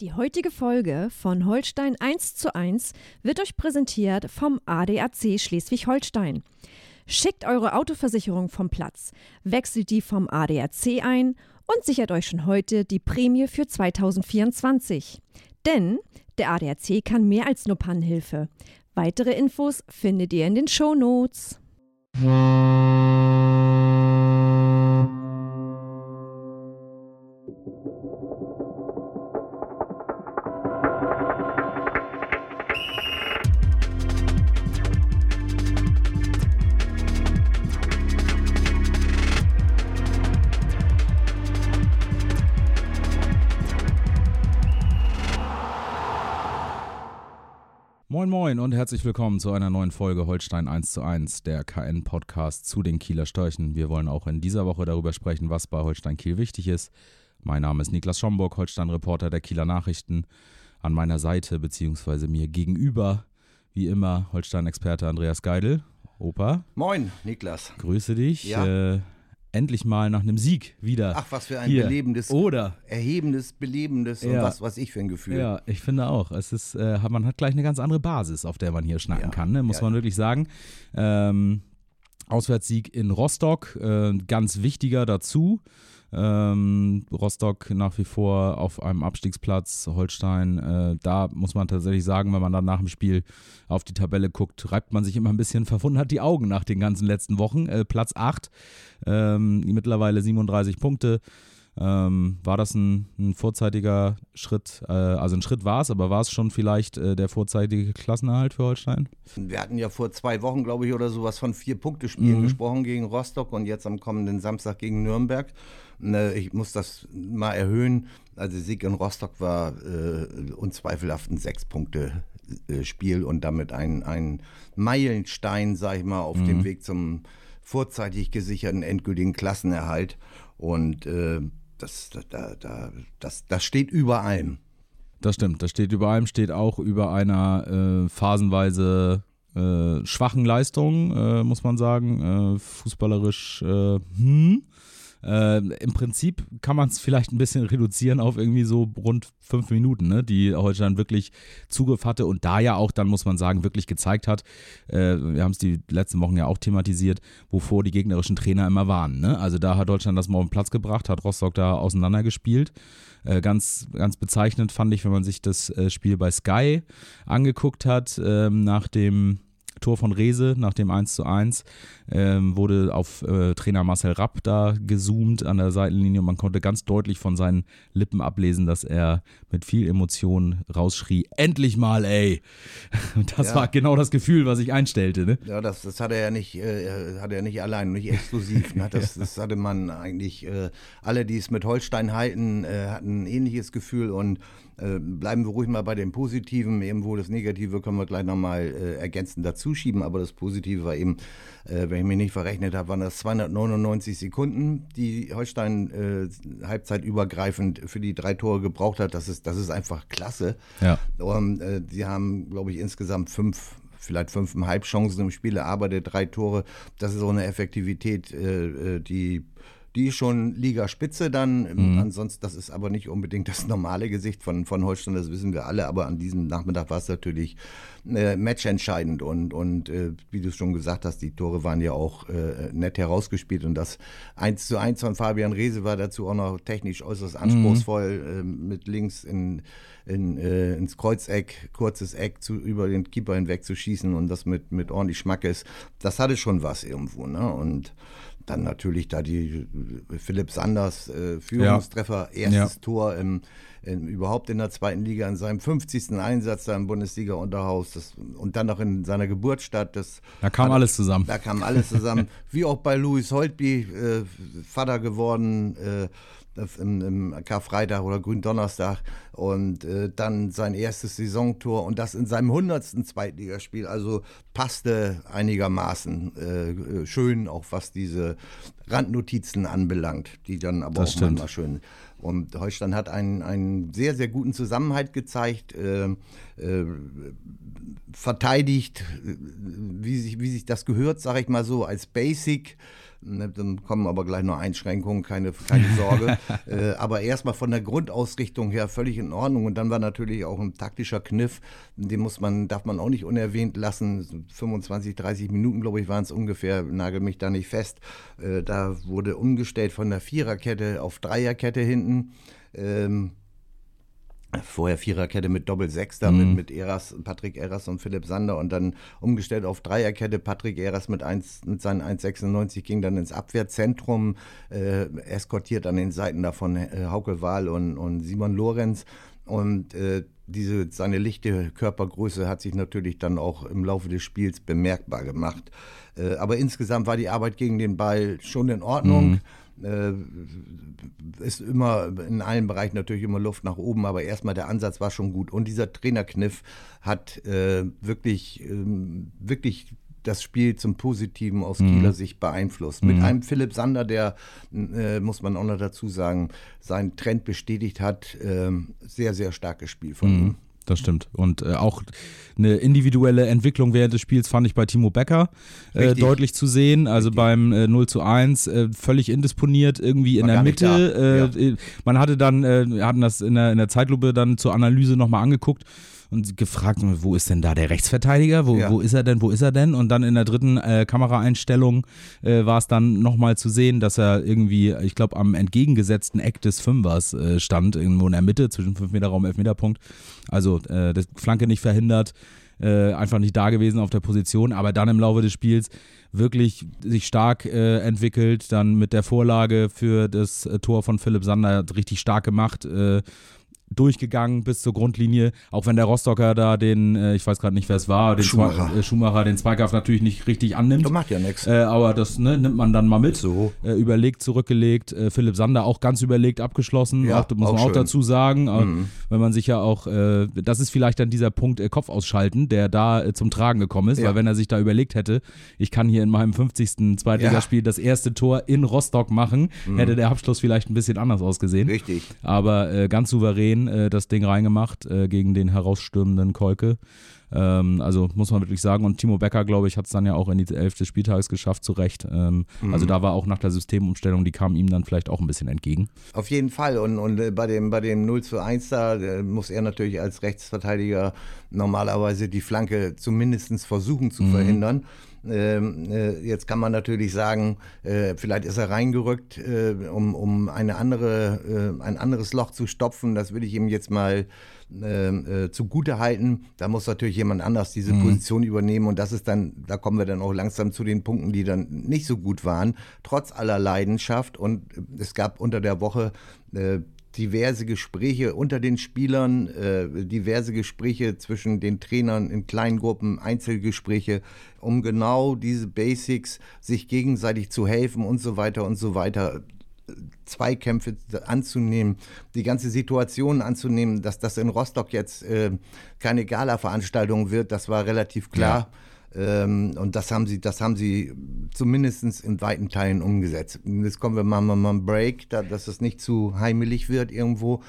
Die heutige Folge von Holstein 1 zu 1 wird euch präsentiert vom ADAC Schleswig-Holstein. Schickt eure Autoversicherung vom Platz, wechselt die vom ADAC ein und sichert euch schon heute die Prämie für 2024. Denn der ADAC kann mehr als nur Pannenhilfe. Weitere Infos findet ihr in den Show Notes. Herzlich willkommen zu einer neuen Folge Holstein 1 zu 1, der KN-Podcast zu den Kieler Störchen. Wir wollen auch in dieser Woche darüber sprechen, was bei Holstein Kiel wichtig ist. Mein Name ist Niklas Schomburg, Holstein-Reporter der Kieler Nachrichten. An meiner Seite beziehungsweise mir gegenüber, wie immer, Holstein-Experte Andreas Geidel. Opa. Moin, Niklas. Grüße dich. Ja. Äh, endlich mal nach einem Sieg wieder. Ach, was für ein hier. belebendes, Oder erhebendes, belebendes und Ja. was weiß ich für ein Gefühl. Ja, ich finde auch. Es ist, äh, man hat gleich eine ganz andere Basis, auf der man hier schnacken Ja, kann, ne? muss ja, man wirklich sagen. Ähm, Auswärtssieg in Rostock, äh, ganz wichtiger dazu. Ähm, Rostock nach wie vor auf einem Abstiegsplatz, Holstein, äh, da muss man tatsächlich sagen, wenn man dann nach dem Spiel auf die Tabelle guckt, reibt man sich immer ein bisschen verwundert die Augen nach den ganzen letzten Wochen. Äh, Platz 8, ähm, mittlerweile 37 Punkte. Ähm, war das ein, ein vorzeitiger Schritt? Äh, also ein Schritt war es, aber war es schon vielleicht äh, der vorzeitige Klassenerhalt für Holstein? Wir hatten ja vor zwei Wochen, glaube ich, oder sowas von vier Punktespielen Mhm. gesprochen gegen Rostock und jetzt am kommenden Samstag gegen Nürnberg. Ne, Ich muss das mal erhöhen. Also Sieg in Rostock war äh, unzweifelhaft ein Sechs-Punkte-Spiel und damit ein, ein Meilenstein, sag ich mal, auf dem Weg zum vorzeitig gesicherten endgültigen Klassenerhalt. Und äh, das, da, da, das, das steht über allem. Das stimmt, das steht über allem, steht auch über einer äh, phasenweise äh, schwachen Leistung, äh, muss man sagen. Äh, fußballerisch, äh, hm. Äh, Im Prinzip kann man es vielleicht ein bisschen reduzieren auf irgendwie so rund fünf Minuten, ne, die Holstein wirklich Zugriff hatte und da ja auch, dann muss man sagen, wirklich gezeigt hat, äh, wir haben es die letzten Wochen ja auch thematisiert, wovor die gegnerischen Trainer immer waren. Ne? Also da hat Deutschland das mal auf den Platz gebracht, hat Rostock da auseinandergespielt. Äh, ganz, ganz bezeichnend fand ich, wenn man sich das äh, Spiel bei Sky angeguckt hat, ähm, nach dem Tor von Rehse, nach dem 1 zu 1, ähm, wurde auf äh, Trainer Marcel Rapp da gezoomt an der Seitenlinie und man konnte ganz deutlich von seinen Lippen ablesen, dass er mit viel Emotion rausschrie, endlich mal, ey. Das Ja. war genau das Gefühl, was ich einstellte, ne? Ja, das, das hatte er ja nicht, äh, hatte er nicht allein, nicht exklusiv. Ne? Das, das hatte man eigentlich, äh, alle, die es mit Holstein halten, äh, hatten ein ähnliches Gefühl und äh, bleiben wir ruhig mal bei dem Positiven. Irgendwo das Negative können wir gleich nochmal äh, ergänzend dazuschieben, aber das Positive war eben, äh, wenn ich mich nicht verrechnet habe, waren das 299 Sekunden, die Holstein äh, halbzeitübergreifend für die drei Tore gebraucht hat. Das ist, das ist einfach klasse. Ja. Und, äh, die haben, glaube ich, insgesamt fünf, vielleicht fünfeinhalb Chancen im Spiel erarbeitet, drei Tore. Das ist so eine Effektivität, äh, äh, die, die ist schon Ligaspitze dann. Ähm, Ansonsten, das ist aber nicht unbedingt das normale Gesicht von, von Holstein, das wissen wir alle. Aber an diesem Nachmittag war es natürlich äh, matchentscheidend. Und, und äh, wie du schon gesagt hast, die Tore waren ja auch äh, nett herausgespielt. Und das 1 zu 1 von Fabian Reese war dazu auch noch technisch äußerst anspruchsvoll äh, mit links in in, äh, ins Kreuzeck, kurzes Eck zu, über den Keeper hinweg zu schießen und das mit, mit ordentlich Schmackes, das hatte schon was irgendwo. Ne? Und dann natürlich da die äh, Philipp Sanders äh, Führungstreffer, erstes Ja. Tor im, in, überhaupt in der zweiten Liga, in seinem 50. Einsatz da im Bundesliga-Unterhaus das, und dann noch in seiner Geburtsstadt. Das Da kam hat- alles zusammen. da kam alles zusammen. Wie auch bei Louis Holtby, äh, Vater geworden äh, im, im Karfreitag oder Gründonnerstag und äh, dann sein erstes Saisontor und das in seinem 100. Zweitligaspiel. Also passte einigermaßen äh, äh, schön, auch was diese Randnotizen anbelangt, die dann aber Das auch stimmt. manchmal schön. Und Holstein hat einen, einen sehr, sehr guten Zusammenhalt gezeigt. Äh, äh, verteidigt, äh, wie sich, wie sich das gehört, sage ich mal so, als Basic dann kommen aber gleich noch Einschränkungen, keine, keine Sorge. äh, aber erstmal von der Grundausrichtung her völlig in Ordnung. Und dann war natürlich auch ein taktischer Kniff, den muss man, darf man auch nicht unerwähnt lassen. 25, 30 Minuten, glaube ich, waren es ungefähr, nagel mich da nicht fest. Äh, da wurde umgestellt von der Viererkette auf Dreierkette hinten. Ähm, Vorher Viererkette mit Doppel-Sechs da, mhm. mit, Eras, Patrick Eras und Philipp Sander und dann umgestellt auf Dreierkette. Patrick Eras mit, 1, mit seinen 1,96 ging dann ins Abwehrzentrum, äh, eskortiert an den Seiten davon äh, Hauke Wahl und, und Simon Lorenz. Und äh, diese, seine lichte Körpergröße hat sich natürlich dann auch im Laufe des Spiels bemerkbar gemacht. Äh, aber insgesamt war die Arbeit gegen den Ball schon in Ordnung. Mhm ist immer in allen Bereichen natürlich immer Luft nach oben, aber erstmal der Ansatz war schon gut. Und dieser Trainerkniff hat äh, wirklich, äh, wirklich das Spiel zum Positiven aus mhm. Kieler Sicht beeinflusst. Mhm. Mit einem Philipp Sander, der, äh, muss man auch noch dazu sagen, seinen Trend bestätigt hat. Äh, sehr, sehr starkes Spiel von mhm. ihm das stimmt. Und äh, auch eine individuelle Entwicklung während des Spiels fand ich bei Timo Becker äh, deutlich zu sehen. Also Richtig. beim äh, 0 zu 1 äh, völlig indisponiert, irgendwie War in der Mitte. Äh, ja. Man hatte dann, äh, wir hatten das in der, in der Zeitlupe dann zur Analyse nochmal angeguckt und gefragt, wo ist denn da der Rechtsverteidiger? Wo, ja. wo ist er denn? Wo ist er denn? Und dann in der dritten äh, Kameraeinstellung äh, war es dann nochmal zu sehen, dass er irgendwie, ich glaube, am entgegengesetzten Eck des Fünfers äh, stand, irgendwo in der Mitte, zwischen 5 Meter Raum, 11 Meter Punkt. Also äh, das Flanke nicht verhindert. Äh, einfach nicht da gewesen auf der Position, aber dann im Laufe des Spiels wirklich sich stark äh, entwickelt, dann mit der Vorlage für das äh, Tor von Philipp Sander richtig stark gemacht. Äh, durchgegangen bis zur Grundlinie, auch wenn der Rostocker da den, äh, ich weiß gerade nicht, wer es war, den Schumacher, Zwei, äh, Schumacher den Zweikampf natürlich nicht richtig annimmt. Das macht ja nichts. Äh, aber das ne, nimmt man dann mal mit. So. Äh, überlegt, zurückgelegt. Äh, Philipp Sander auch ganz überlegt abgeschlossen, ja, auch, muss auch man schön. auch dazu sagen. Mhm. Wenn man sich ja auch, äh, das ist vielleicht dann dieser Punkt Kopf ausschalten, der da zum Tragen gekommen ist, ja. weil wenn er sich da überlegt hätte, ich kann hier in meinem 50. Zweitligaspiel ja. das erste Tor in Rostock machen, mhm. hätte der Abschluss vielleicht ein bisschen anders ausgesehen. Richtig. Aber ganz souverän äh, das Ding reingemacht äh, gegen den herausstürmenden Kolke. Ähm, also muss man wirklich sagen. Und Timo Becker, glaube ich, hat es dann ja auch in die Elf des Spieltages geschafft, zu Recht. Ähm, mhm. Also da war auch nach der Systemumstellung, die kam ihm dann vielleicht auch ein bisschen entgegen. Auf jeden Fall. Und, und äh, bei, dem, bei dem 0 zu 1 da äh, muss er natürlich als Rechtsverteidiger normalerweise die Flanke zumindest versuchen zu mhm. verhindern. Ähm, äh, jetzt kann man natürlich sagen, äh, vielleicht ist er reingerückt, äh, um, um eine andere, ein anderes Loch zu stopfen. Das will ich ihm jetzt mal ähm, äh, zugute halten. Da muss natürlich jemand anders diese mhm. Position übernehmen und das ist dann, da kommen wir dann auch langsam zu den Punkten, die dann nicht so gut waren, trotz aller Leidenschaft. Und es gab unter der Woche äh, diverse Gespräche unter den Spielern, äh, diverse Gespräche zwischen den Trainern in kleinen Gruppen, Einzelgespräche, um genau diese Basics, sich gegenseitig zu helfen und so weiter und so weiter. Zweikämpfe anzunehmen, die ganze Situation anzunehmen, dass das in Rostock jetzt äh, keine Gala-Veranstaltung wird, das war relativ klar. Ja. Ähm, und das haben sie, das haben sie zumindest in weiten Teilen umgesetzt. Jetzt kommen wir mal, mal, mal einen Break, da, dass es nicht zu heimelig wird irgendwo.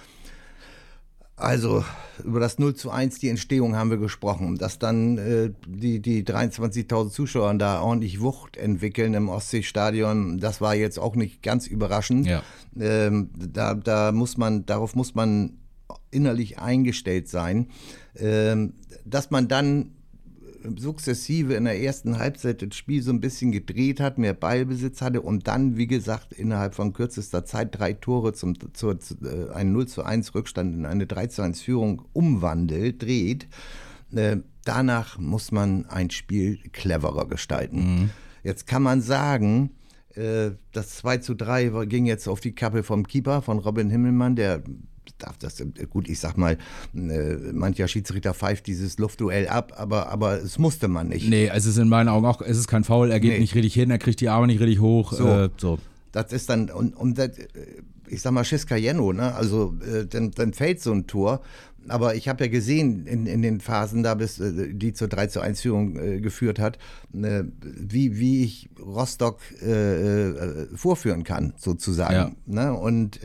Also über das 0 zu 1, die Entstehung haben wir gesprochen. Dass dann äh, die, die 23.000 Zuschauer da ordentlich Wucht entwickeln im Ostseestadion, das war jetzt auch nicht ganz überraschend. Ja. Ähm, da, da muss man, darauf muss man innerlich eingestellt sein. Ähm, dass man dann sukzessive in der ersten Halbzeit das Spiel so ein bisschen gedreht hat, mehr Ballbesitz hatte und dann, wie gesagt, innerhalb von kürzester Zeit drei Tore zum, zur, zu, äh, einen 0 zu 1 Rückstand in eine 3 zu 1 Führung umwandelt, dreht. Äh, danach muss man ein Spiel cleverer gestalten. Mhm. Jetzt kann man sagen, äh, das 2 zu 3 ging jetzt auf die Kappe vom Keeper, von Robin Himmelmann, der darf das, gut, ich sag mal, äh, mancher Schiedsrichter pfeift dieses Luftduell ab, aber, aber es musste man nicht. Nee, es ist in meinen Augen auch, es ist kein Foul, er geht nee. nicht richtig hin, er kriegt die Arme nicht richtig hoch. So. Äh, so. Das ist dann, und, und das, ich sag mal, Schiskayeno, ne? Also äh, dann, dann fällt so ein Tor. Aber ich habe ja gesehen in, in den Phasen da, bis äh, die zur 3 zu 1 Führung äh, geführt hat, äh, wie, wie ich Rostock äh, äh, vorführen kann, sozusagen. Ja. Ne? Und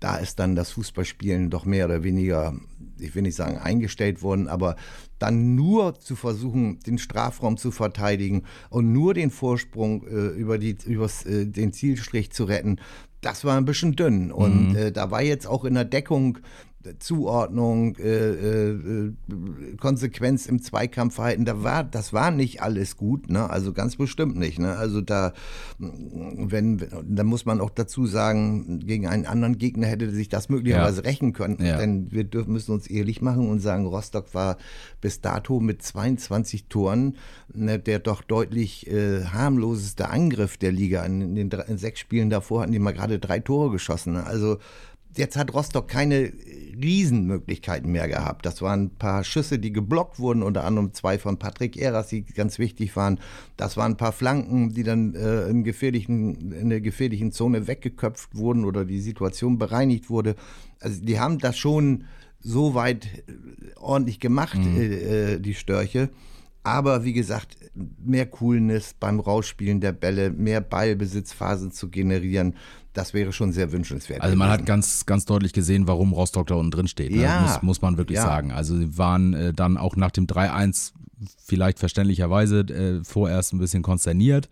da ist dann das Fußballspielen doch mehr oder weniger ich will nicht sagen eingestellt wurden, aber dann nur zu versuchen, den Strafraum zu verteidigen und nur den Vorsprung äh, über die, übers, äh, den Zielstrich zu retten, das war ein bisschen dünn. Und mhm. äh, da war jetzt auch in der Deckung Zuordnung, äh, äh, Konsequenz im Zweikampfverhalten, da war, das war nicht alles gut, ne? Also ganz bestimmt nicht. Ne? Also da, wenn, da muss man auch dazu sagen, gegen einen anderen Gegner hätte sich das möglicherweise ja. rächen können. Ja. Denn wir dürfen, müssen uns ehrlich machen und sagen, Rostock war bis dato mit 22 Toren ne, der doch deutlich äh, harmloseste Angriff der Liga. In, den in sechs Spielen davor hatten die mal gerade drei Tore geschossen. Ne? Also jetzt hat Rostock keine Riesenmöglichkeiten mehr gehabt. Das waren ein paar Schüsse, die geblockt wurden, unter anderem zwei von Patrick Eras, die ganz wichtig waren. Das waren ein paar Flanken, die dann äh, in, gefährlichen, in der gefährlichen Zone weggeköpft wurden oder die Situation bereinigt wurde. Also die haben das schon so weit äh, ordentlich gemacht, mhm. äh, äh, die Störche. Aber wie gesagt, mehr Coolness beim Rausspielen der Bälle, mehr Ballbesitzphasen zu generieren, das wäre schon sehr wünschenswert. Also man gewesen. hat ganz, ganz deutlich gesehen, warum Rostock da unten drin steht. Ne? Ja. Muss, muss man wirklich ja. sagen. Also sie waren äh, dann auch nach dem 3-1 vielleicht verständlicherweise äh, vorerst ein bisschen konsterniert.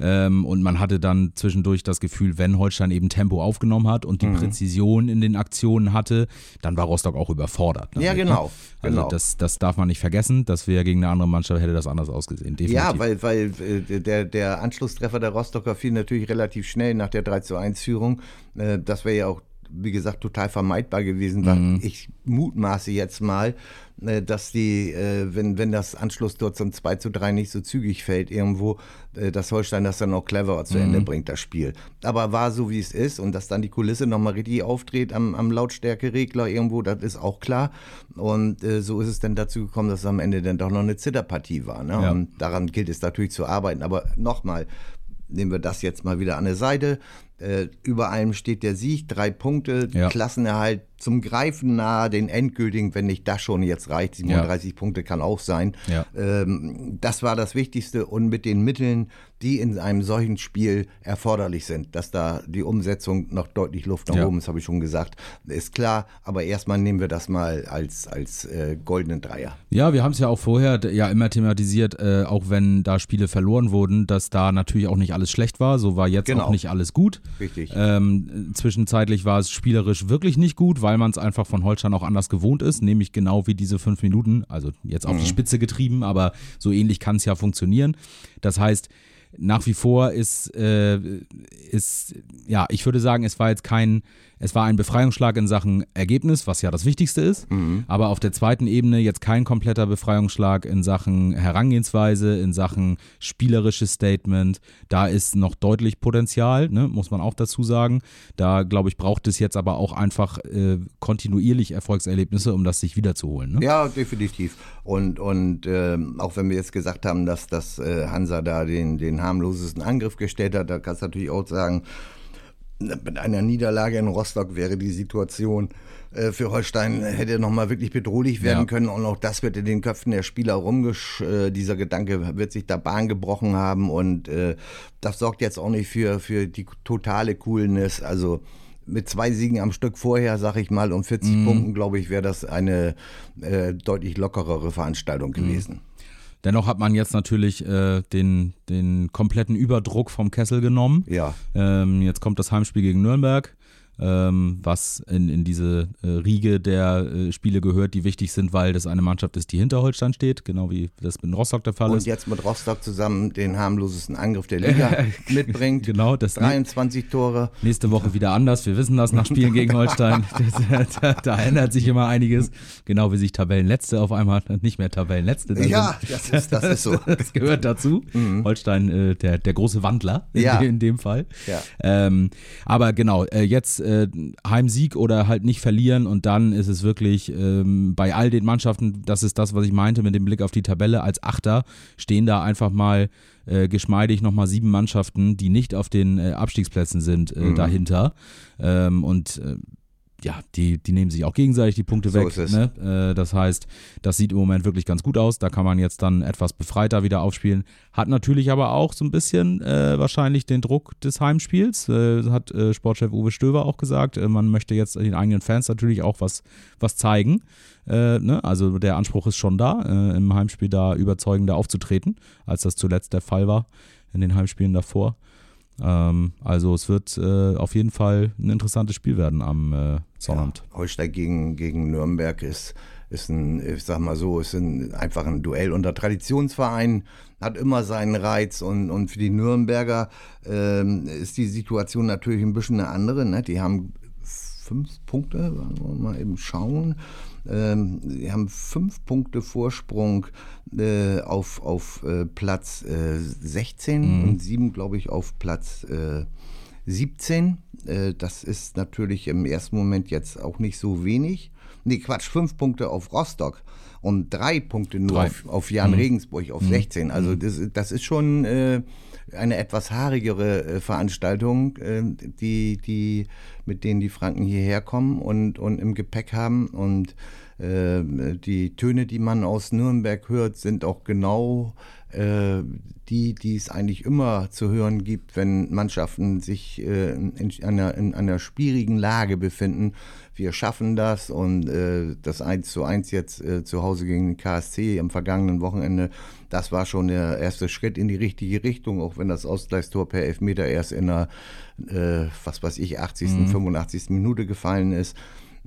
Ähm, und man hatte dann zwischendurch das Gefühl, wenn Holstein eben Tempo aufgenommen hat und die mhm. Präzision in den Aktionen hatte, dann war Rostock auch überfordert. Ne? Ja, genau. Also genau. Das, das darf man nicht vergessen, dass wir gegen eine andere Mannschaft hätte das anders ausgesehen. Definitiv. Ja, weil, weil äh, der, der Anschlusstreffer der Rostocker fiel natürlich relativ schnell nach der 3 zu 1 Führung. Äh, das wäre ja auch wie gesagt, total vermeidbar gewesen war. Mhm. Ich mutmaße jetzt mal, äh, dass die, äh, wenn, wenn das Anschlusstor zum 2 zu 3 nicht so zügig fällt, irgendwo, äh, dass Holstein das dann auch cleverer zu mhm. Ende bringt, das Spiel. Aber war so, wie es ist und dass dann die Kulisse nochmal richtig aufdreht am, am Lautstärkeregler irgendwo, das ist auch klar. Und äh, so ist es dann dazu gekommen, dass es am Ende dann doch noch eine Zitterpartie war. Ne? Ja. Und daran gilt es natürlich zu arbeiten. Aber nochmal, nehmen wir das jetzt mal wieder an der Seite. Äh, über allem steht der Sieg, drei Punkte, ja. Klassenerhalt zum Greifen nahe, den endgültigen, wenn nicht das schon jetzt reicht, 37 ja. Punkte kann auch sein. Ja. Ähm, das war das Wichtigste und mit den Mitteln, die in einem solchen Spiel erforderlich sind, dass da die Umsetzung noch deutlich Luft nach oben ist, habe ich schon gesagt, ist klar. Aber erstmal nehmen wir das mal als, als äh, goldenen Dreier. Ja, wir haben es ja auch vorher ja immer thematisiert, äh, auch wenn da Spiele verloren wurden, dass da natürlich auch nicht alles schlecht war. So war jetzt genau. auch nicht alles gut. Richtig. Ähm, zwischenzeitlich war es spielerisch wirklich nicht gut, weil man es einfach von Holstein auch anders gewohnt ist, nämlich genau wie diese fünf Minuten, also jetzt auf mhm. die Spitze getrieben, aber so ähnlich kann es ja funktionieren. Das heißt, nach wie vor ist, äh, ist, ja, ich würde sagen, es war jetzt kein es war ein Befreiungsschlag in Sachen Ergebnis, was ja das Wichtigste ist, mhm. aber auf der zweiten Ebene jetzt kein kompletter Befreiungsschlag in Sachen Herangehensweise, in Sachen spielerisches Statement. Da ist noch deutlich Potenzial, ne, muss man auch dazu sagen. Da, glaube ich, braucht es jetzt aber auch einfach äh, kontinuierlich Erfolgserlebnisse, um das sich wiederzuholen. Ne? Ja, definitiv. Und, und äh, auch wenn wir jetzt gesagt haben, dass, dass äh, Hansa da den, den harmlosesten Angriff gestellt hat, da kannst du natürlich auch sagen, mit einer Niederlage in Rostock wäre die Situation äh, für Holstein hätte nochmal wirklich bedrohlich werden ja. können und auch das wird in den Köpfen der Spieler rumgesch, äh, dieser Gedanke wird sich da Bahn gebrochen haben und äh, das sorgt jetzt auch nicht für, für die totale Coolness, also mit zwei Siegen am Stück vorher, sag ich mal, um 40 mhm. Punkten, glaube ich, wäre das eine äh, deutlich lockerere Veranstaltung gewesen. Mhm. Dennoch hat man jetzt natürlich äh, den, den kompletten Überdruck vom Kessel genommen. Ja. Ähm, jetzt kommt das Heimspiel gegen Nürnberg ähm, was in, in diese äh, Riege der äh, Spiele gehört, die wichtig sind, weil das eine Mannschaft ist, die hinter Holstein steht, genau wie das mit Rostock der Fall und ist. Und jetzt mit Rostock zusammen den harmlosesten Angriff der Liga mitbringt. Genau, das 23 Tore. Nächste Woche wieder anders. Wir wissen das nach Spielen gegen Holstein. da, da, ändert sich immer einiges. Genau wie sich Tabellenletzte auf einmal nicht mehr Tabellenletzte. Ja, das ist, das ist so. das gehört dazu. Mhm. Holstein, äh, der, der große Wandler in, ja. in dem Fall. Ja. Ähm, aber genau, äh, jetzt äh, Heimsieg oder halt nicht verlieren und dann ist es wirklich ähm, bei all den Mannschaften, das ist das, was ich meinte mit dem Blick auf die Tabelle, als Achter stehen da einfach mal äh, geschmeidig nochmal sieben Mannschaften, die nicht auf den äh, Abstiegsplätzen sind, äh, mhm. dahinter. Ähm, und äh, ja, die, die nehmen sich auch gegenseitig die Punkte So weg. Ne? Äh, das heißt, das sieht im Moment wirklich ganz gut aus. Da kann man jetzt dann etwas befreiter wieder aufspielen. Hat natürlich aber auch so ein bisschen äh, wahrscheinlich den Druck des Heimspiels. Äh, hat äh, Sportchef Uwe Stöver auch gesagt. Äh, man möchte jetzt den eigenen Fans natürlich auch was, was zeigen. Äh, ne? Also der Anspruch ist schon da, im Heimspiel da überzeugender aufzutreten, als das zuletzt der Fall war in den Heimspielen davor. Ähm, also es wird äh, auf jeden Fall ein interessantes Spiel werden am äh, Sonnabend. Holstein gegen, gegen Nürnberg ist, ist ein, ich sag mal so, ist ein, einfach ein Duell unter Traditionsvereinen, hat immer seinen Reiz und, und für die Nürnberger ähm, ist die Situation natürlich ein bisschen eine andere. Ne? Die haben fünf Punkte, wollen wir mal eben schauen. Ähm, die haben fünf Punkte Vorsprung äh, auf, auf äh, Platz äh, 16 und sieben, glaube ich, auf Platz äh, 17. Äh, das ist natürlich im ersten Moment jetzt auch nicht so wenig. Nee, Quatsch, fünf Punkte auf Rostock und drei Punkte nur Drei. auf, auf Jan Regensburg auf 16. Also das, das ist schon äh, eine etwas haarigere äh, Veranstaltung, äh, die, die, mit denen die Franken hierher kommen und, und im Gepäck haben. Und äh, die Töne, die man aus Nürnberg hört, sind auch genau die, die es eigentlich immer zu hören gibt, wenn Mannschaften sich in, einer, in einer schwierigen Lage befinden. Wir schaffen das und äh, das 1 zu 1 jetzt äh, zu Hause gegen den KSC am vergangenen Wochenende, das war schon der erste Schritt in die richtige Richtung, auch wenn das Ausgleichstor per Elfmeter erst in der, äh, was weiß ich, 80., 85. Minute gefallen ist.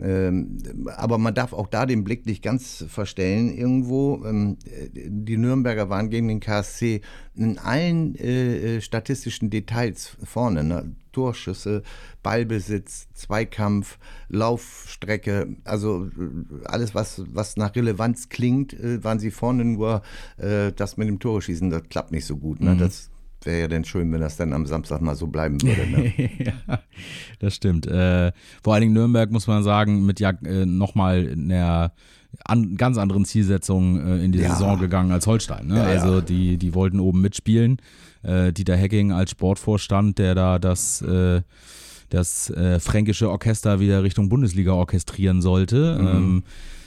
Ähm, aber man darf auch da den Blick nicht ganz verstellen irgendwo. Ähm, die Nürnberger waren gegen den KSC in allen äh, äh, statistischen Details vorne. Ne? Torschüsse, Ballbesitz, Zweikampf, Laufstrecke, also äh, alles, was, was nach Relevanz klingt, äh, waren sie vorne nur äh, das mit dem Tore schießen, das klappt nicht so gut. Ne? Das wäre ja dann schön, wenn das dann am Samstag mal so bleiben würde. Ne? ja, das stimmt. Äh, vor allen Dingen Nürnberg, muss man sagen, mit ja äh, nochmal einer an, ganz anderen Zielsetzung äh, in die Ja. Saison gegangen als Holstein. Ne? Ja. also die, die wollten oben mitspielen. Äh, Dieter Hecking als Sportvorstand, der da das, äh, das äh, fränkische Orchester wieder Richtung Bundesliga orchestrieren sollte. Mhm. Ähm,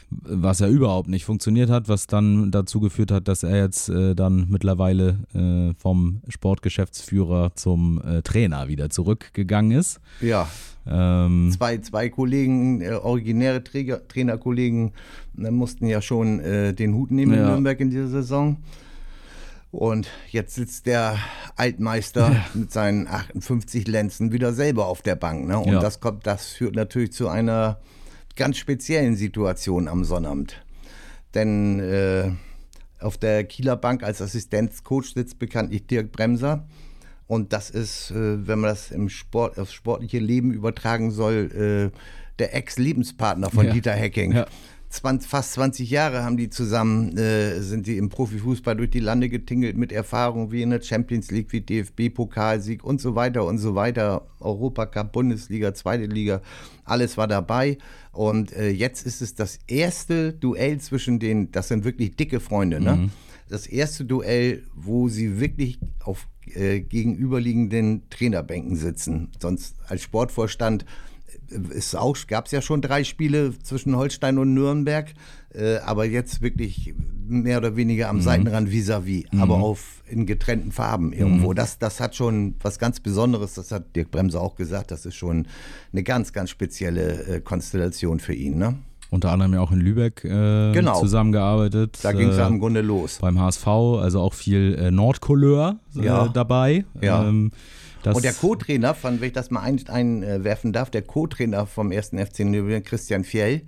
was ja überhaupt nicht funktioniert hat, was dann dazu geführt hat, dass er jetzt äh, dann mittlerweile äh, vom Sportgeschäftsführer zum äh, Trainer wieder zurückgegangen ist. Ja, Ähm, zwei, zwei Kollegen, äh, originäre Träger, Trainerkollegen, äh, mussten ja schon äh, den Hut nehmen in Ja. Nürnberg in dieser Saison. Und jetzt sitzt der Altmeister mit seinen 58 Lenzen wieder selber auf der Bank. Ne? Und Ja. das kommt, das führt natürlich zu einer ganz speziellen Situation am Sonnabend. Denn äh, auf der Kieler Bank als Assistenzcoach sitzt bekanntlich Dirk Bremser. Und das ist, äh, wenn man das im Sport, aufs sportliche Leben übertragen soll, äh, der Ex-Lebenspartner von Ja. Dieter Hecking. Ja. 20, fast 20 Jahre haben die zusammen, äh, sind die im Profifußball durch die Lande getingelt mit Erfahrung wie in der Champions League, wie DFB-Pokalsieg und so weiter und so weiter. Europacup, Bundesliga, zweite Liga, alles war dabei. Und äh, jetzt ist es das erste Duell zwischen den, das sind wirklich dicke Freunde, ne? Das erste Duell, wo sie wirklich auf äh, gegenüberliegenden Trainerbänken sitzen. Sonst als Sportvorstand es auch, gab es ja schon drei Spiele zwischen Holstein und Nürnberg, äh, aber jetzt wirklich mehr oder weniger am Seitenrand vis-à-vis, aber auf in getrennten Farben irgendwo. Das, das hat schon was ganz Besonderes, das hat Dirk Bremser auch gesagt, das ist schon eine ganz, ganz spezielle äh, Konstellation für ihn. Ne? unter anderem ja auch in Lübeck äh, Genau. zusammengearbeitet. Da ging es äh, ja im Grunde los. beim HSV, also auch viel äh, Nordcouleur äh, Ja. dabei. Ja. Ähm, das, Und der Co-Trainer, von, wenn ich das mal ein- einwerfen darf, der Co-Trainer vom ersten FC Nürnberg, Christian Fjell,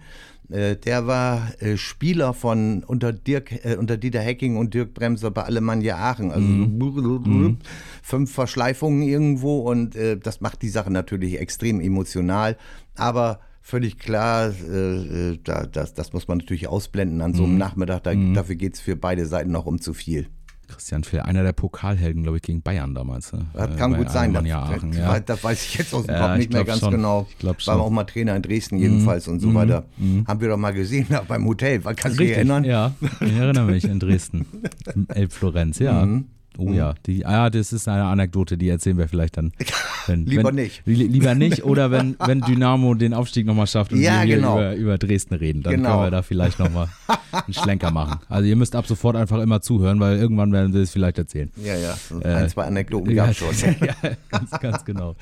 äh, der war äh, Spieler von unter Dirk, äh, unter Dieter Hecking und Dirk Bremser bei Alemannia Aachen. Also Mhm. fünf Verschleifungen irgendwo und äh, das macht die Sache natürlich extrem emotional. Aber völlig klar, äh, äh, da, das, das muss man natürlich ausblenden an so Mhm. einem Nachmittag. Da, Dafür geht es für beide Seiten noch um zu viel. Christian Phil, einer der Pokalhelden, glaube ich, gegen Bayern damals. Ne? Das Äh, kann bei gut sein. Das, Aachen, das, ja. das weiß ich jetzt aus dem Ja, Kopf ich nicht mehr ganz schon. genau. Ich glaub War schon. Mhm. auch mal Trainer in Dresden jedenfalls und so weiter. Haben wir doch mal gesehen da beim Hotel. Kannst du dich erinnern? ja. Ich erinnere mich in Dresden. Elb Florenz, ja. Mhm. Oh ja, die, ah, das ist eine Anekdote, die erzählen wir vielleicht dann. Wenn, Lieber wenn, nicht. li- Lieber nicht oder wenn, wenn Dynamo den Aufstieg nochmal schafft und Ja, wir genau. über, über Dresden reden, dann Genau. können wir da vielleicht nochmal einen Schlenker machen. Also ihr müsst ab sofort einfach immer zuhören, weil irgendwann werden wir es vielleicht erzählen. Ja, ja. So ein, zwei Anekdoten Äh, Ja, gab schon. ja, ganz, ganz genau.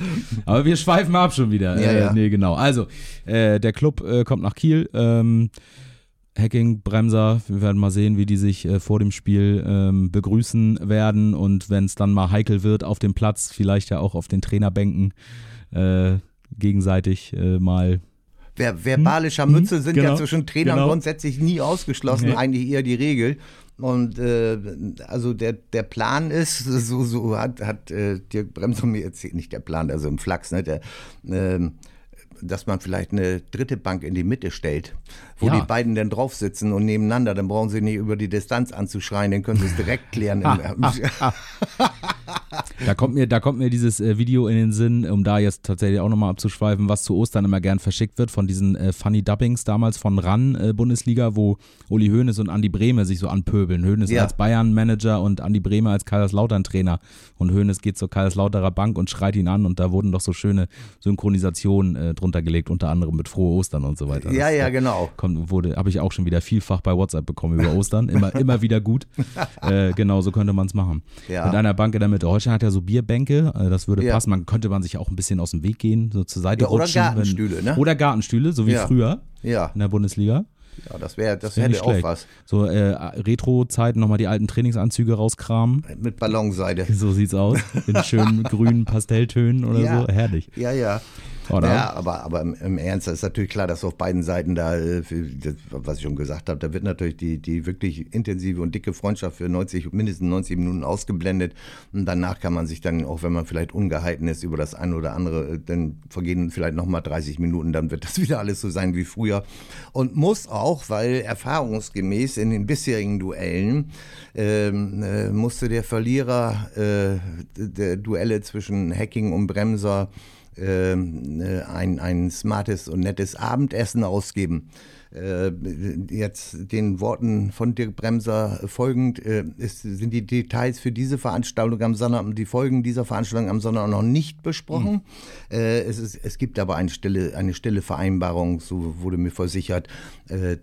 Aber wir schweifen ab schon wieder. Ja, äh, ja. Nee, genau. Also, äh, der Club äh, kommt nach Kiel. Ähm, Hacking, Bremser, wir werden mal sehen, wie die sich äh, vor dem Spiel ähm, begrüßen werden und wenn es dann mal heikel wird auf dem Platz, vielleicht ja auch auf den Trainerbänken äh, gegenseitig äh, mal Ver verbale Scharmützel sind genau, ja zwischen Trainern genau. grundsätzlich nie ausgeschlossen, Nee. eigentlich eher die Regel. Und äh, also der, der Plan ist, so, so hat, hat äh, Dirk Bremser mir erzählt, nicht der Plan, also im Flachs, ne, der, ähm, dass man vielleicht eine dritte Bank in die Mitte stellt, wo Ja. die beiden dann drauf sitzen und nebeneinander, dann brauchen sie nicht über die Distanz anzuschreien, dann können sie es direkt klären. Da kommt mir, da kommt mir dieses äh, Video in den Sinn, um da jetzt tatsächlich auch nochmal abzuschweifen, was zu Ostern immer gern verschickt wird von diesen äh, Funny Dubbings damals von RAN äh, Bundesliga, wo Uli Hoeneß und Andi Brehme sich so anpöbeln. Hoeneß Ja. als Bayern-Manager und Andi Brehme als Kaiserslautern-Trainer. Und Hoeneß geht zur Kaiserslauterer Bank und schreit ihn an und da wurden doch so schöne Synchronisationen äh, drunter gelegt, unter anderem mit Frohe Ostern und so weiter. ja, Das, ja, äh, genau. kommt, wurde, habe ich auch schon wieder vielfach bei WhatsApp bekommen über Ostern. Immer, immer wieder gut. Äh, genau, so könnte man es machen. Ja. Mit einer Bank in der Mitte. Holstein hat ja so Bierbänke, äh, das würde Ja. passen. Man könnte man sich auch ein bisschen aus dem Weg gehen, so zur Seite Ja, oder rutschen. Gartenstühle, wenn, ne? Oder Gartenstühle, so wie Ja. früher Ja, in der Bundesliga. ja das wäre, das Wär hätte auch was. So äh, Retro-Zeiten nochmal die alten Trainingsanzüge rauskramen. Mit Ballonseide. So sieht's aus. In schönen grünen Pastelltönen oder Ja. so. Herrlich. Ja, ja. Oder? Ja, aber, aber im, im Ernst ist natürlich klar, dass auf beiden Seiten da, äh, das, was ich schon gesagt habe, da wird natürlich die, die wirklich intensive und dicke Freundschaft für 90, mindestens 90 Minuten ausgeblendet. Und danach kann man sich dann, auch wenn man vielleicht ungehalten ist über das eine oder andere, äh, dann vergehen vielleicht nochmal 30 Minuten, dann wird das wieder alles so sein wie früher. Und muss auch, weil erfahrungsgemäß in den bisherigen Duellen ähm, äh, musste der Verlierer äh, der Duelle zwischen Hacking und Bremser ein, ein smartes und nettes Abendessen ausgeben. Äh, jetzt den Worten von Dirk Bremser folgend äh, ist, sind die Details für diese Veranstaltung am Sonntag, die Folgen dieser Veranstaltung am Sonntag noch nicht besprochen. Äh, es, ist, es gibt aber eine stille, eine stille Vereinbarung, so wurde mir versichert,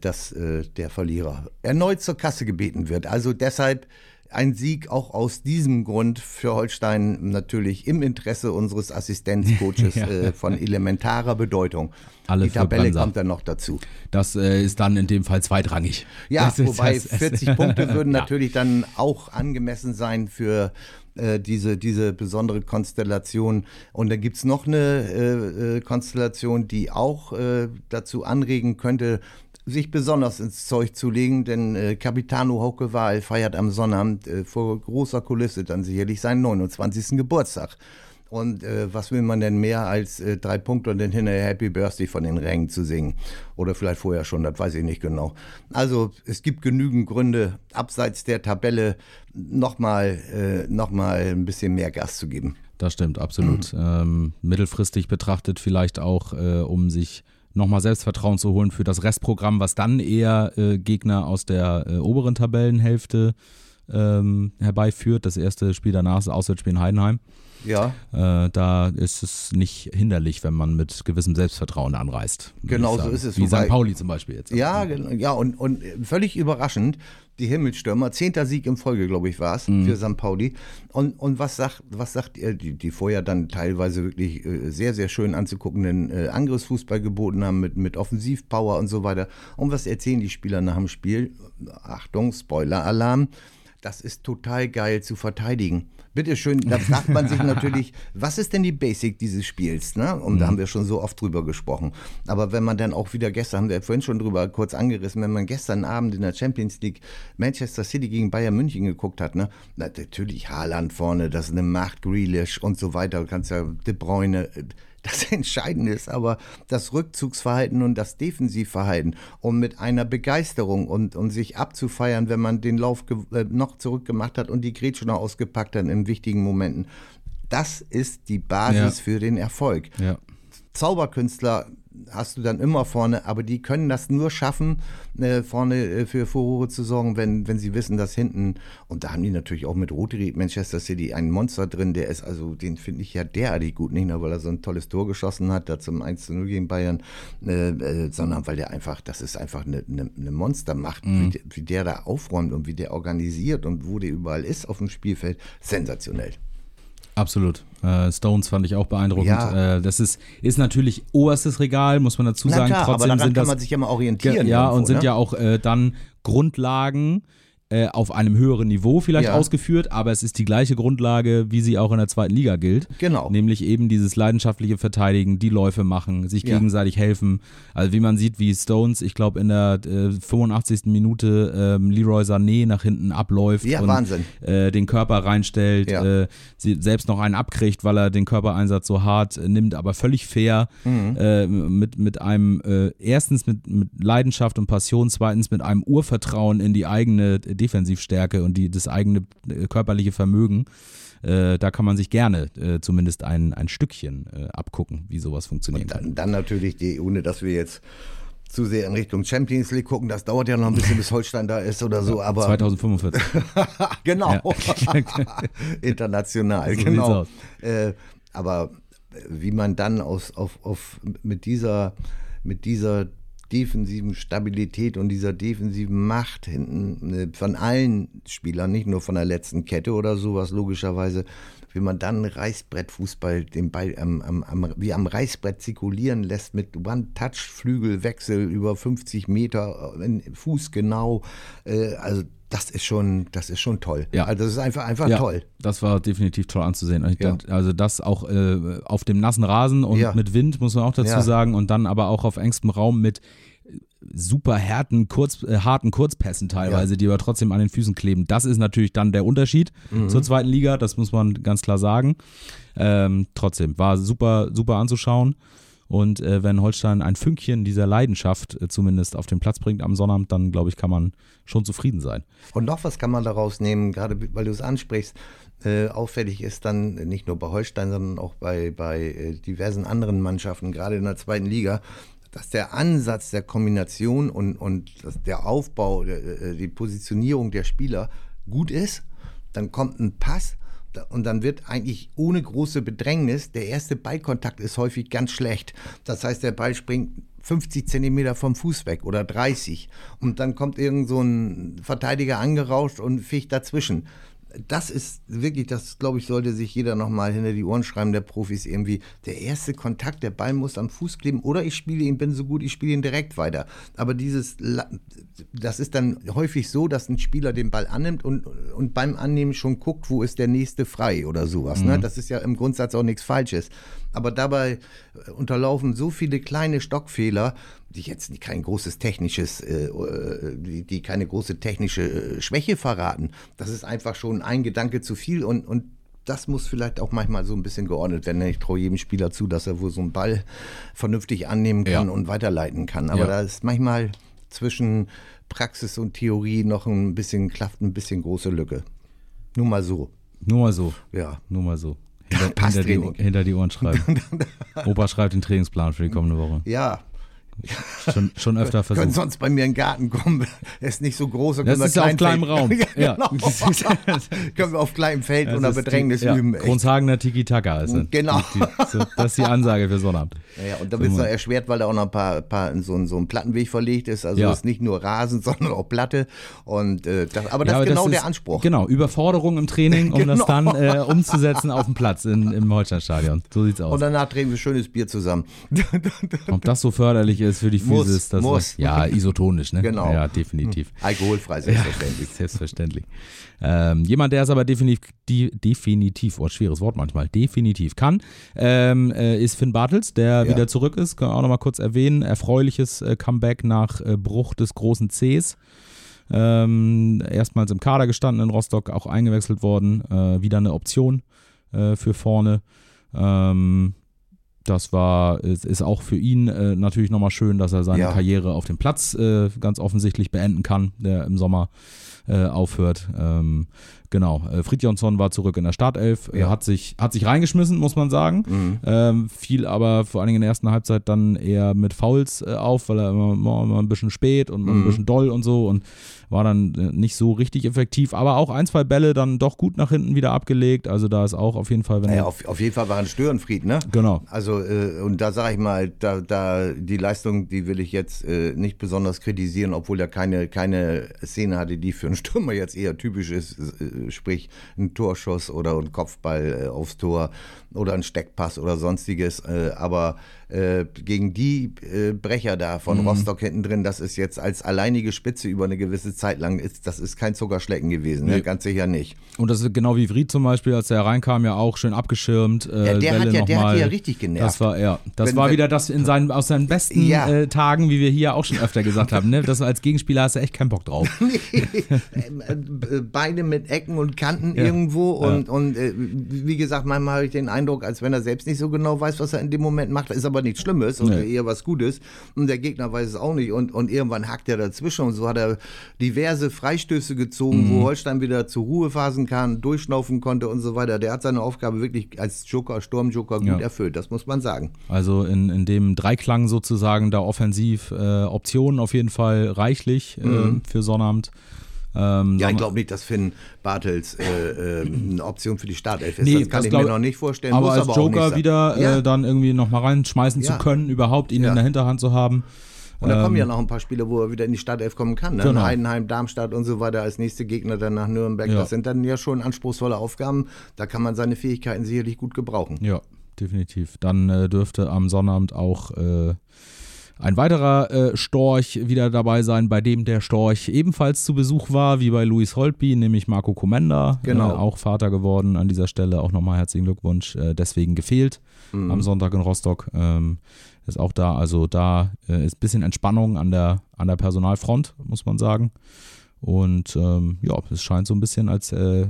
dass der Verlierer erneut zur Kasse gebeten wird. Also deshalb ein Sieg auch aus diesem Grund für Holstein natürlich im Interesse unseres Assistenzcoaches Ja. äh, von elementarer Bedeutung. Alle Die Tabelle kommt dann noch dazu. Das äh, ist dann in dem Fall zweitrangig. Ja, Das wobei das- 40 Punkte würden Ja. natürlich dann auch angemessen sein für äh, diese, diese besondere Konstellation. Und dann gibt's noch eine äh, äh, Konstellation, die auch äh, dazu anregen könnte, sich besonders ins Zeug zu legen, denn äh, Capitano Haukewahl feiert am Sonnabend äh, vor großer Kulisse dann sicherlich seinen 29. Geburtstag. Und äh, was will man denn mehr als äh, drei Punkte und dann hinterher Happy Birthday von den Rängen zu singen? Oder vielleicht vorher schon, das weiß ich nicht genau. Also es gibt genügend Gründe, abseits der Tabelle nochmal äh, noch mal ein bisschen mehr Gas zu geben. Das stimmt, absolut. Mhm. Ähm, mittelfristig betrachtet vielleicht auch, äh, um sich nochmal Selbstvertrauen zu holen für das Restprogramm, was dann eher äh, Gegner aus der äh, oberen Tabellenhälfte ähm, herbeiführt. Das erste Spiel danach ist Auswärtsspiel in Heidenheim. Ja, Äh, da ist es nicht hinderlich, wenn man mit gewissem Selbstvertrauen anreist. Genau so ist es, Wie St. Pauli zum Beispiel jetzt. ja, ja und, und völlig überraschend, die Himmelstürmer, zehnter Sieg in Folge, glaube ich, war es, Mhm. für St. Pauli. Und, und was sagt, was sagt ihr, die, die vorher dann teilweise wirklich äh, sehr, sehr schön anzuguckenden äh, Angriffsfußball geboten haben mit, mit Offensivpower und so weiter. Und was erzählen die Spieler nach dem Spiel? Achtung, Spoiler-Alarm. Das ist total geil zu verteidigen. Bitte schön, da fragt man sich natürlich, was ist denn die Basic dieses Spiels? Ne? Und da haben wir schon so oft drüber gesprochen. Aber wenn man dann auch wieder gestern, haben wir vorhin schon drüber kurz angerissen, wenn man gestern Abend in der Champions League Manchester City gegen Bayern München geguckt hat, ne? Na, natürlich Haaland vorne, das ist eine Macht, Grealish und so weiter. Du kannst ja De Bruyne. Das Entscheidende ist aber das Rückzugsverhalten und das Defensivverhalten. Und mit einer Begeisterung und, und sich abzufeiern, wenn man den Lauf äh, noch zurückgemacht hat und die Grätsche noch ausgepackt hat in wichtigen Momenten. Das ist die Basis Ja. für den Erfolg. Ja. Zauberkünstler hast du dann immer vorne, aber die können das nur schaffen, äh, vorne äh, für Furore zu sorgen, wenn, wenn sie wissen, dass hinten, und da haben die natürlich auch mit Rotary Manchester City einen Monster drin, der ist, also den finde ich ja derartig gut, nicht nur, weil er so ein tolles Tor geschossen hat, da zum 1 zu 0 gegen Bayern, äh, äh, sondern weil der einfach, das ist einfach eine, eine, eine Monstermacht, mhm. wie, wie der da aufräumt und wie der organisiert und wo der überall ist auf dem Spielfeld, sensationell. Absolut. Äh, Stones fand ich auch beeindruckend. Ja. Äh, das ist, ist natürlich oberstes Regal, muss man dazu sagen. Klar, Trotzdem aber daran sind kann das, man sich ja mal orientieren. Ja, irgendwo, und sind ne? ja auch äh, dann Grundlagen äh, auf einem höheren Niveau vielleicht ja. ausgeführt, aber es ist die gleiche Grundlage, wie sie auch in der zweiten Liga gilt. Genau. Nämlich eben dieses leidenschaftliche Verteidigen, die Läufe machen, sich ja. gegenseitig helfen. Also wie man sieht, wie Stones, ich glaube in der äh, 85. Minute ähm, Leroy Sané nach hinten abläuft ja, und Wahnsinn. Äh, den Körper reinstellt, äh, selbst noch einen abkriegt, weil er den Körpereinsatz so hart äh, nimmt, aber völlig fair mhm. Mit, mit einem, erstens mit, mit Leidenschaft und Passion, zweitens mit einem Urvertrauen in die eigene Defensivstärke und die, das eigene äh, körperliche Vermögen. Äh, da kann man sich gerne äh, zumindest ein, ein Stückchen äh, abgucken, wie sowas funktioniert. Und dann, dann natürlich die, ohne dass wir jetzt zu sehr in Richtung Champions League gucken. Das dauert ja noch ein bisschen, bis Holstein da ist oder so. Aber 2045. genau. International, so genau. Äh, aber wie man dann aus, auf, auf, mit dieser, mit dieser defensiven Stabilität und dieser defensiven Macht hinten äh, von allen Spielern, nicht nur von der letzten Kette oder sowas, logischerweise, wie man dann Reißbrettfußball den Ball am, am, am, wie am Reißbrett zirkulieren lässt mit One-Touch, Flügelwechsel über 50 Meter, Fuß genau. Äh, also das ist schon, das ist schon toll. Ja. Also das ist einfach, einfach ja, toll. Das war definitiv toll anzusehen. Ja. Also das auch äh, auf dem nassen Rasen und ja. mit Wind, muss man auch dazu sagen, und dann aber auch auf engstem Raum mit super harten, Kurz, äh, harten Kurzpässen teilweise, die aber trotzdem an den Füßen kleben. Das ist natürlich dann der Unterschied mhm. zur zweiten Liga, das muss man ganz klar sagen. Ähm, trotzdem, war super, super anzuschauen. Und äh, wenn Holstein ein Fünkchen dieser Leidenschaft äh, zumindest auf den Platz bringt am Sonnabend, dann glaube ich, kann man schon zufrieden sein. Und noch was kann man daraus nehmen, gerade weil du es ansprichst. Äh, auffällig ist dann nicht nur bei Holstein, sondern auch bei, bei äh, diversen anderen Mannschaften, gerade in der zweiten Liga, dass der Ansatz der Kombination und, und der Aufbau, äh, die Positionierung der Spieler gut ist. Dann kommt ein Pass und dann wird eigentlich ohne große Bedrängnis, der erste Ballkontakt ist häufig ganz schlecht. Das heißt, der Ball springt 50 Zentimeter vom Fuß weg oder 30 und dann kommt irgend so ein Verteidiger angerauscht und ficht dazwischen das ist wirklich, das glaube ich, sollte sich jeder nochmal hinter die Ohren schreiben, der Profis irgendwie. Der erste Kontakt, der Ball muss am Fuß kleben oder ich spiele ihn, bin so gut, ich spiele ihn direkt weiter. Aber dieses, das ist dann häufig so, dass ein Spieler den Ball annimmt und, und beim Annehmen schon guckt, wo ist der nächste frei oder sowas. Ne? Mhm. Ne? Das ist ja im Grundsatz auch nichts Falsches. Aber dabei äh, unterlaufen so viele kleine Stockfehler, die jetzt kein großes technisches, äh, äh, die, die, keine große technische äh, Schwäche verraten. Das ist einfach schon ein Gedanke zu viel und, und das muss vielleicht auch manchmal so ein bisschen geordnet werden. Ich traue jedem Spieler zu, dass er wohl so einen Ball vernünftig annehmen kann ja. und weiterleiten kann. Aber ja. da ist manchmal zwischen Praxis und Theorie noch ein bisschen, klafft ein bisschen große Lücke. Nur mal so. Nur mal so. Ja. Nur mal so. Hinter, hinter, die, hinter die Ohren schreiben. Opa schreibt den Trainingsplan für die kommende Woche. Ja, Schon, schon öfter versucht. Können sonst bei mir in den Garten kommen. Er ist nicht so groß. Und das ist ja auf kleinem Raum. ja, genau. können wir auf kleinem Feld das unter Bedrängnis die, üben. Ja, Grundshagener Tiki-Taka ist. Genau. Die, das ist die Ansage für Sonnabend. Ja, und da wird es noch erschwert, weil da auch noch ein paar, paar so, so ein Plattenweg verlegt ist. Also ja. ist nicht nur Rasen, sondern auch Platte. Und, äh, das, aber das ja, ist genau das der Anspruch. Genau, Überforderung im Training, um genau. das dann äh, umzusetzen auf dem Platz in, im Holsteinstadion. So sieht's aus. Und danach drehen wir schönes Bier zusammen. Ob das so förderlich ist für die Physis, das muss. Ist, ja, isotonisch, ne? Genau. Ja, definitiv. Alkoholfrei, selbstverständlich. Ja, selbstverständlich. Ähm, jemand, der es aber definitiv, die, definitiv, oh, schweres Wort manchmal, definitiv kann, ähm, äh, ist Finn Bartels, der ja. wieder zurück ist. Können wir auch nochmal kurz erwähnen. Erfreuliches äh, Comeback nach äh, Bruch des großen Cs. Ähm, erstmals im Kader gestanden in Rostock, auch eingewechselt worden. Äh, wieder eine Option äh, für vorne. Ähm, das war, ist, ist auch für ihn äh, natürlich nochmal schön, dass er seine ja. Karriere auf dem Platz äh, ganz offensichtlich beenden kann, der im Sommer äh, aufhört. Ähm, Genau, äh, Fridjonsson war zurück in der Startelf, ja. hat, sich, hat sich reingeschmissen, muss man sagen. Mhm. Ähm, fiel aber vor allen Dingen in der ersten Halbzeit dann eher mit Fouls äh, auf, weil er immer, immer, ein bisschen spät und mhm. ein bisschen doll und so und war dann äh, nicht so richtig effektiv, aber auch ein, zwei Bälle dann doch gut nach hinten wieder abgelegt. Also da ist auch auf jeden Fall, wenn naja, auf, auf jeden Fall war ein Störenfried, ne? Genau. Also äh, und da sage ich mal, da, da die Leistung, die will ich jetzt äh, nicht besonders kritisieren, obwohl er keine, keine Szene hatte, die für einen Stürmer jetzt eher typisch ist, äh, sprich ein Torschuss oder ein Kopfball äh, aufs Tor oder ein Steckpass oder sonstiges. Äh, aber äh, gegen die äh, Brecher da von mhm. Rostock hinten drin, das ist jetzt als alleinige Spitze über eine gewisse Zeit lang, ist, das ist kein Zuckerschlecken gewesen, ne? nee. ne? ganz sicher nicht. Und das ist genau wie Fried zum Beispiel, als er reinkam, ja auch schön abgeschirmt. Äh, ja, der, hat ja, der hat ja richtig genervt. Das war, ja, das wenn, war wieder das in seinen, aus seinen besten ja. äh, Tagen, wie wir hier auch schon öfter gesagt haben. Ne? Das als Gegenspieler hast du echt keinen Bock drauf. Ähm, äh, Beide mit Ecken und Kanten ja. irgendwo und, und äh, wie gesagt, manchmal habe ich den Eindruck, als wenn er selbst nicht so genau weiß, was er in dem Moment macht. Ist aber nichts Schlimmes und nee. eher was Gutes. Und der Gegner weiß es auch nicht. Und, und irgendwann hackt er dazwischen. Und so hat er diverse Freistöße gezogen, mhm. wo Holstein wieder zu Ruhephasen kam, durchschnaufen konnte und so weiter. Der hat seine Aufgabe wirklich als Joker, Sturmjoker gut ja. erfüllt. Das muss man sagen. Also in, in dem Dreiklang sozusagen da offensiv äh, Optionen auf jeden Fall reichlich äh, mhm. für Sonnabend. Ähm, ja, ich glaube nicht, dass Finn Bartels äh, äh, eine Option für die Startelf ist. Nee, das kann das ich mir noch nicht vorstellen. Aber als aber Joker wieder ja. äh, dann irgendwie nochmal reinschmeißen ja. zu können, überhaupt ihn ja. in der Hinterhand zu haben. Und da kommen ja ähm, noch ein paar Spiele, wo er wieder in die Startelf kommen kann. Ne? Genau. Heidenheim, Darmstadt und so weiter als nächste Gegner dann nach Nürnberg. Das sind dann ja schon anspruchsvolle Aufgaben. Da kann man seine Fähigkeiten sicherlich gut gebrauchen. Ja, definitiv. Dann äh, dürfte am Sonnabend auch äh, ein weiterer äh, Storch wieder dabei sein, bei dem der Storch ebenfalls zu Besuch war, wie bei Luis Holtby, nämlich Marco Comenda, genau. äh, auch Vater geworden an dieser Stelle. Auch nochmal herzlichen Glückwunsch, äh, deswegen gefehlt mhm. am Sonntag in Rostock. Ähm, ist auch da, also da äh, ist ein bisschen Entspannung an der, an der Personalfront, muss man sagen. Und ähm, ja, es scheint so ein bisschen, als äh,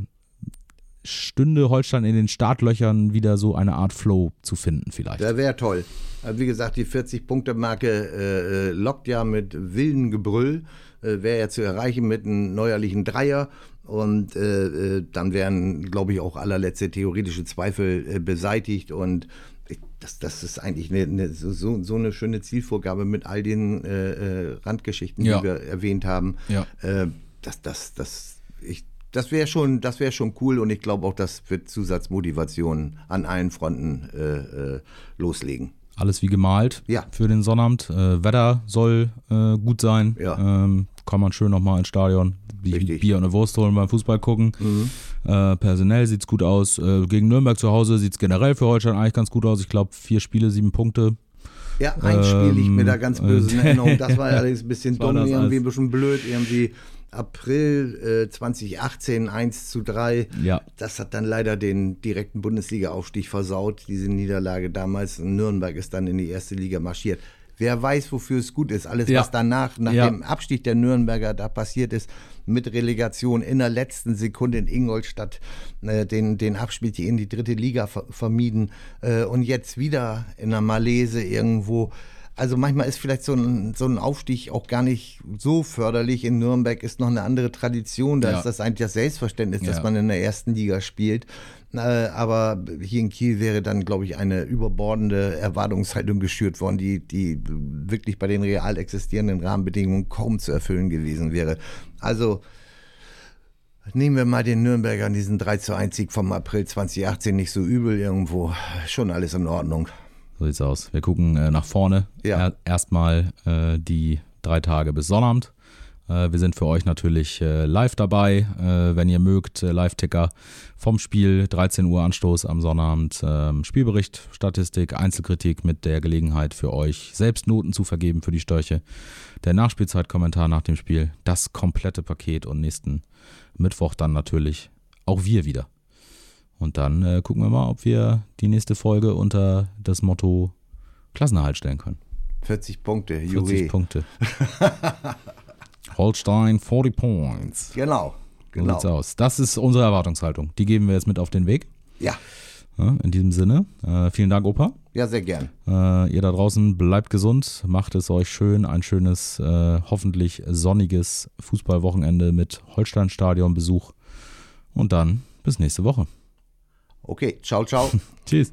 stünde Holstein in den Startlöchern wieder so eine Art Flow zu finden, vielleicht. Der wäre toll. Wie gesagt, die 40-Punkte-Marke äh, äh, lockt ja mit wilden Gebrüll. Äh, wäre ja zu erreichen mit einem neuerlichen Dreier. Und äh, äh dann wären, glaube ich, auch allerletzte theoretische Zweifel äh, beseitigt. Und das, das ist eigentlich eine, eine, so, so eine schöne Zielvorgabe mit all den Randgeschichten, ja. die wir erwähnt haben. Ja. das, das, das, ich das wäre schon, das wäre schon cool und ich glaube auch, das wird Zusatzmotivation an allen Fronten äh, äh, loslegen. Alles wie gemalt ja. für den Sonnabend. Äh, Wetter soll äh, gut sein. Ja. Ähm, kann man schön nochmal ins Stadion Richtig. Bier und eine Wurst holen beim Fußball gucken. Mhm. Äh, personell sieht es gut aus. Gegen Nürnberg zu Hause sieht es generell für Holstein eigentlich ganz gut aus. Ich glaube, vier Spiele, sieben Punkte. Ja, ein ähm, Spiel liegt mir da ganz böse in Erinnerung. Das war allerdings ein bisschen dumm, irgendwie ein bisschen blöd, irgendwie April äh, 2018 1 zu 3. Ja. Das hat dann leider den direkten Bundesliga-Aufstieg versaut, diese Niederlage damals. Nürnberg ist dann in die erste Liga marschiert. Wer weiß, wofür es gut ist. Alles, ja. was danach, nach ja. dem Abstieg der Nürnberger da passiert ist, mit Relegation in der letzten Sekunde in Ingolstadt äh, den, den Abspiel in die dritte Liga ver vermieden äh, und jetzt wieder in der Malese irgendwo also manchmal ist vielleicht so ein, so ein Aufstieg auch gar nicht so förderlich. In Nürnberg ist noch eine andere Tradition. Da ja. ist das eigentlich das Selbstverständnis, dass ja. man in der ersten Liga spielt. Äh, aber hier in Kiel wäre dann, glaube ich, eine überbordende Erwartungshaltung geschürt worden, die, die wirklich bei den real existierenden Rahmenbedingungen kaum zu erfüllen gewesen wäre. Also Nehmen wir mal den Nürnberger an diesen 3 zu 1 Sieg vom April 2018 nicht so übel irgendwo. Schon alles in Ordnung. So sieht's aus. Wir gucken äh, nach vorne. Ja. Er, erstmal äh, die drei Tage bis Sonnabend. Äh, wir sind für euch natürlich äh, live dabei. Äh, wenn ihr mögt, Live-Ticker vom Spiel, 13 Uhr Anstoß am Sonnabend. Ähm, Spielbericht, Statistik, Einzelkritik mit der Gelegenheit für euch selbst Noten zu vergeben für die Störche. Der Nachspielzeit-Kommentar nach dem Spiel, das komplette Paket und nächsten Mittwoch dann natürlich auch wir wieder. Und dann äh, gucken wir mal, ob wir die nächste Folge unter das Motto Klassenerhalt stellen können. 40 Punkte, 40 Punkte. Holstein 40 Points. Genau, genau. So aus. Das ist unsere Erwartungshaltung. Die geben wir jetzt mit auf den Weg. Ja. ja in diesem Sinne, äh, vielen Dank, Opa. Ja, sehr gern. Äh, ihr da draußen bleibt gesund, macht es euch schön. Ein schönes, äh, hoffentlich sonniges Fußballwochenende mit Holstein-Stadion-Besuch. Und dann bis nächste Woche. Okay, ciao, ciao. Tschüss.